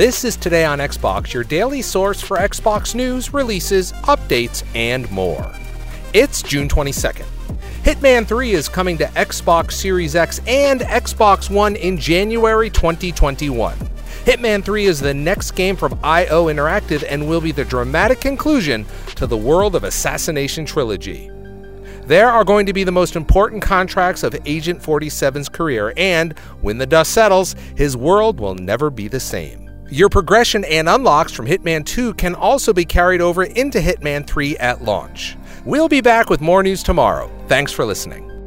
This is Today on Xbox, your daily source for Xbox news, releases, updates, and more. It's June 22nd. Hitman 3 is coming to Xbox Series X and Xbox One in January 2021. Hitman 3 is the next game from IO Interactive and will be the dramatic conclusion to the World of Assassination trilogy. There are going to be the most important contracts of Agent 47's career, and when the dust settles, his world will never be the same. Your progression and unlocks from Hitman 2 can also be carried over into Hitman 3 at launch. We'll be back with more news tomorrow. Thanks for listening.